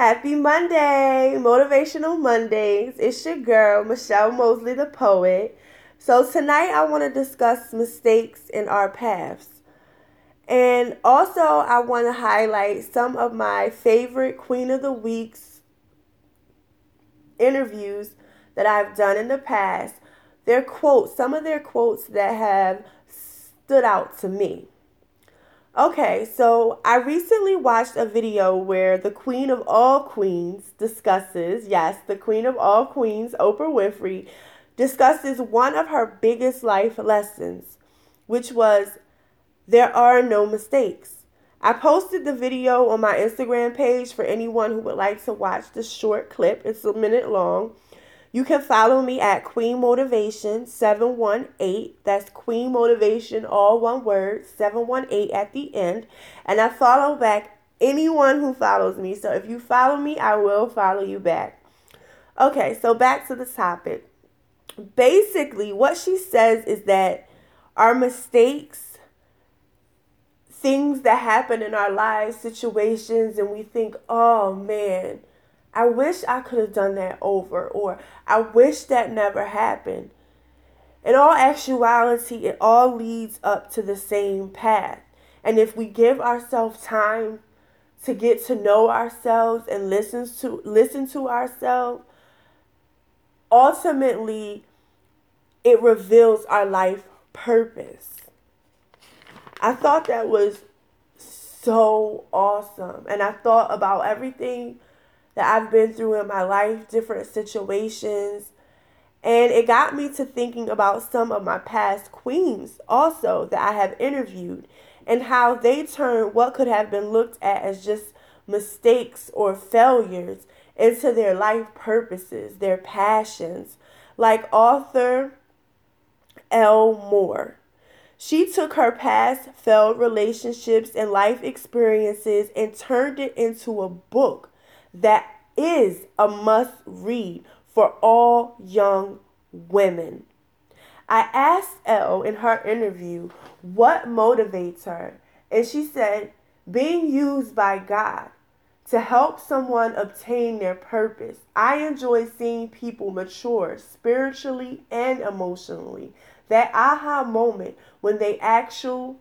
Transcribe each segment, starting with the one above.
Happy Monday, Motivational Mondays. It's your girl, Michelle Moseley, the poet. So, tonight I want to discuss mistakes in our paths. And also, I want to highlight some of my favorite Queen of the Week's interviews that I've done in the past. Their quotes, some of their quotes that have stood out to me. Okay, so I recently watched a video where the queen of all queens discusses, yes, the queen of all queens, Oprah Winfrey, discusses one of her biggest life lessons, which was there are no mistakes. I posted the video on my Instagram page for anyone who would like to watch the short clip. It's a minute long. You can follow me at Queen Motivation 718. That's Queen Motivation, all one word, 718 at the end. And I follow back anyone who follows me. So if you follow me, I will follow you back. Okay, so back to the topic. Basically, what she says is that our mistakes, things that happen in our lives, situations, and we think, oh man, I wish I could have done that over, or I wish that never happened. In all actuality, it all leads up to the same path. And if we give ourselves time to get to know ourselves and listen to listen to ourselves, ultimately it reveals our life purpose. I thought that was so awesome. And I thought about everything that I've been through in my life, different situations. And it got me to thinking about some of my past queens also that I have interviewed and how they turned what could have been looked at as just mistakes or failures into their life purposes, their passions. Like author Elle Moore. She took her past failed relationships and life experiences and turned it into a book that is a must read for all young women. I asked Elle in her interview what motivates her, and she said, being used by God to help someone obtain their purpose. I enjoy seeing people mature spiritually and emotionally. That aha moment when they actually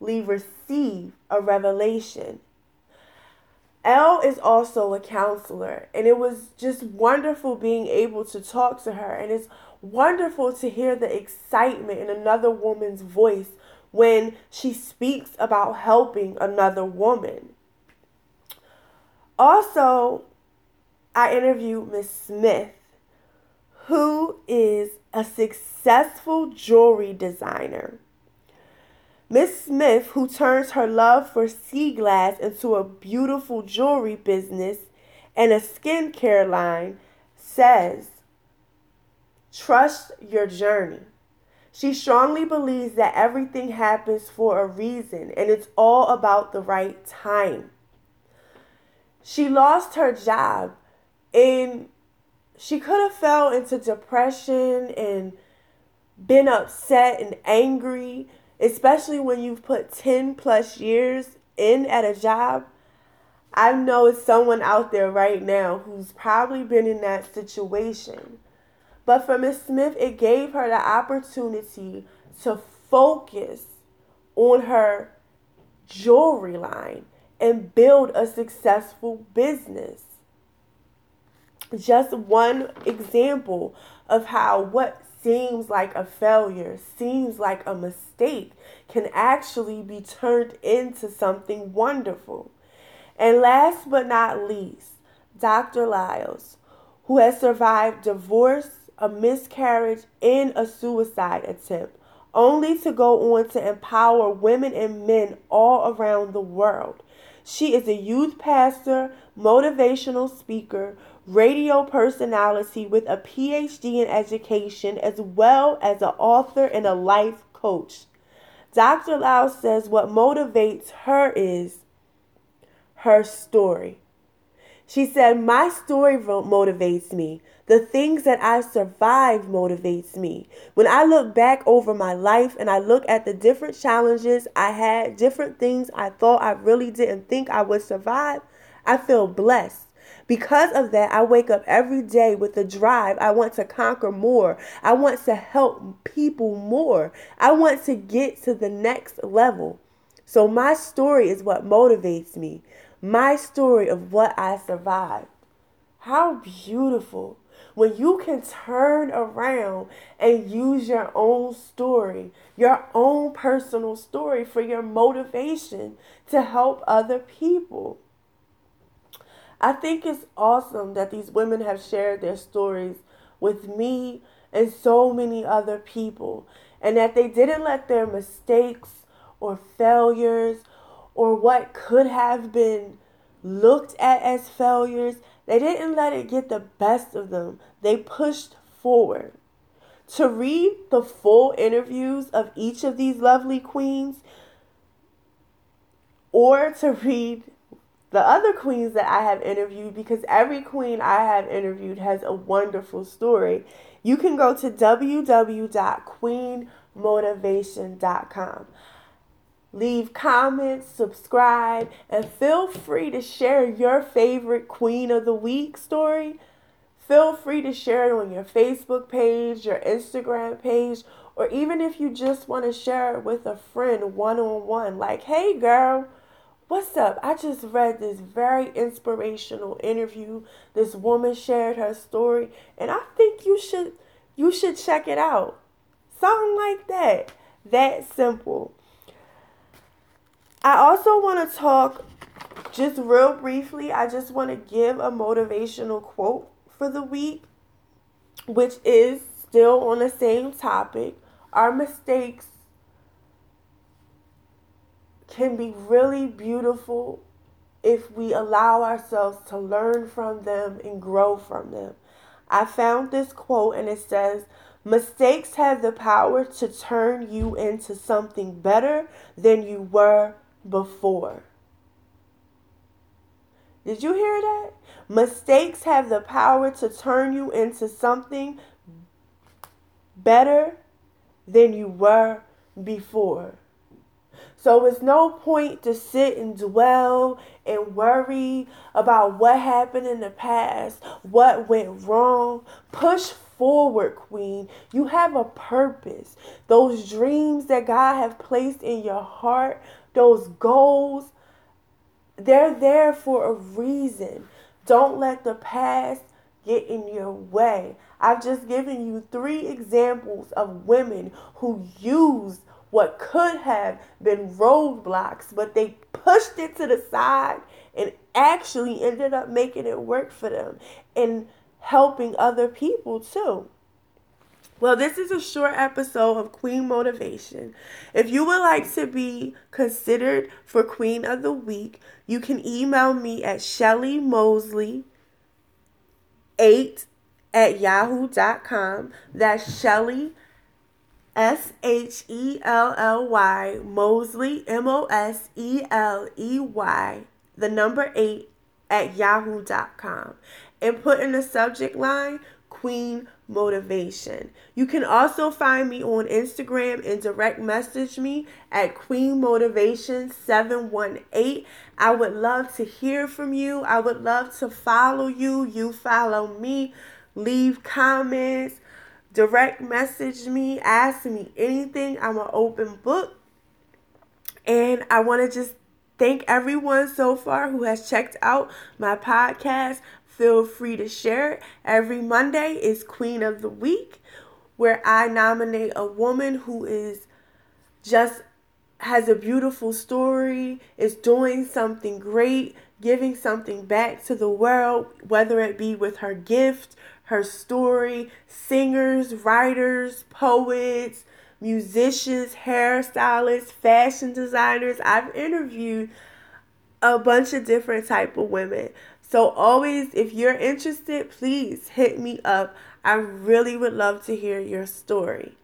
receive a revelation Elle is also a counselor, and it was just wonderful being able to talk to her. And it's wonderful to hear the excitement in another woman's voice when she speaks about helping another woman. Also, I interviewed Miss Smith, who is a successful jewelry designer. Miss Smith, who turns her love for sea glass into a beautiful jewelry business and a skincare line, says, Trust your journey. She strongly believes that everything happens for a reason and it's all about the right time. She lost her job and she could have fell into depression and been upset and angry especially when you've put 10 plus years in at a job. I know it's someone out there right now who's probably been in that situation. But for Miss Smith, it gave her the opportunity to focus on her jewelry line and build a successful business. Just one example of how what seems like a failure, seems like a mistake, can actually be turned into something wonderful. And last but not least, Dr. Lyles, who has survived divorce, a miscarriage, and a suicide attempt, only to go on to empower women and men all around the world. She is a youth pastor, motivational speaker, radio personality with a PhD in education, as well as an author and a life coach. Dr. Lau says what motivates her is her story. She said, My story motivates me. The things that I survived motivates me. When I look back over my life and I look at the different challenges I had, different things I thought I really didn't think I would survive, I feel blessed Because of that, I wake up every day with the drive. I want to conquer more. I want to help people more. I want to get to the next level. So, my story is what motivates me. My story of what I survived. How beautiful when you can turn around and use your own story, your own personal story for your motivation to help other people. I think it's awesome that these women have shared their stories with me and so many other people, and that they didn't let their mistakes or failures or what could have been looked at as failures, they didn't let it get the best of them. They pushed forward. To read the full interviews of each of these lovely queens, or to read the other queens that I have interviewed because every queen I have interviewed has a wonderful story. You can go to www.queenmotivation.com. Leave comments, subscribe, and feel free to share your favorite Queen of the Week story. Feel free to share it on your Facebook page, your Instagram page, or even if you just want to share it with a friend one on one. Like, hey girl, What's up? I just read this very inspirational interview. This woman shared her story, and I think you should you should check it out. Something like that. That simple. I also want to talk just real briefly. I just want to give a motivational quote for the week, which is still on the same topic. Our mistakes can be really beautiful if we allow ourselves to learn from them and grow from them. I found this quote and it says, Mistakes have the power to turn you into something better than you were before. Did you hear that? Mistakes have the power to turn you into something better than you were before. So it's no point to sit and dwell and worry about what happened in the past, what went wrong. Push forward, Queen. You have a purpose. Those dreams that God have placed in your heart, those goals, they're there for a reason. Don't let the past get in your way. I've just given you three examples of women who used what could have been roadblocks, but they pushed it to the side and actually ended up making it work for them and helping other people too. Well, this is a short episode of Queen Motivation. If you would like to be considered for Queen of the Week, you can email me at Shelly Moseley 8 at yahoo.com. That's Shelly S H E L L Y Moseley M O S E L E Y the number 8 at yahoo.com and put in the subject line Queen Motivation. You can also find me on Instagram and direct message me at Queen Motivation 718. I would love to hear from you. I would love to follow you. You follow me. Leave comments direct message me, ask me anything. I'm an open book. And I want to just thank everyone so far who has checked out my podcast. Feel free to share it. Every Monday is Queen of the Week, where I nominate a woman who is just has a beautiful story, is doing something great, giving something back to the world, whether it be with her gift, her story, singers, writers, poets, musicians, hairstylists, fashion designers. I've interviewed a bunch of different type of women. So always if you're interested, please hit me up. I really would love to hear your story.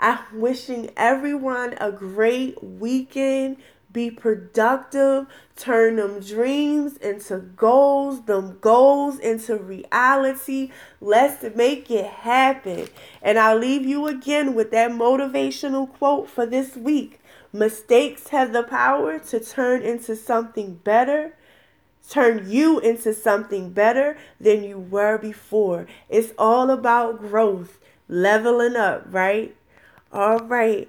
I'm wishing everyone a great weekend. Be productive. Turn them dreams into goals, them goals into reality. Let's make it happen. And I'll leave you again with that motivational quote for this week. Mistakes have the power to turn into something better turn you into something better than you were before. It's all about growth, leveling up, right? All right.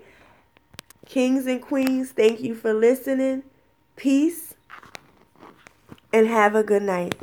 Kings and queens, thank you for listening. Peace and have a good night.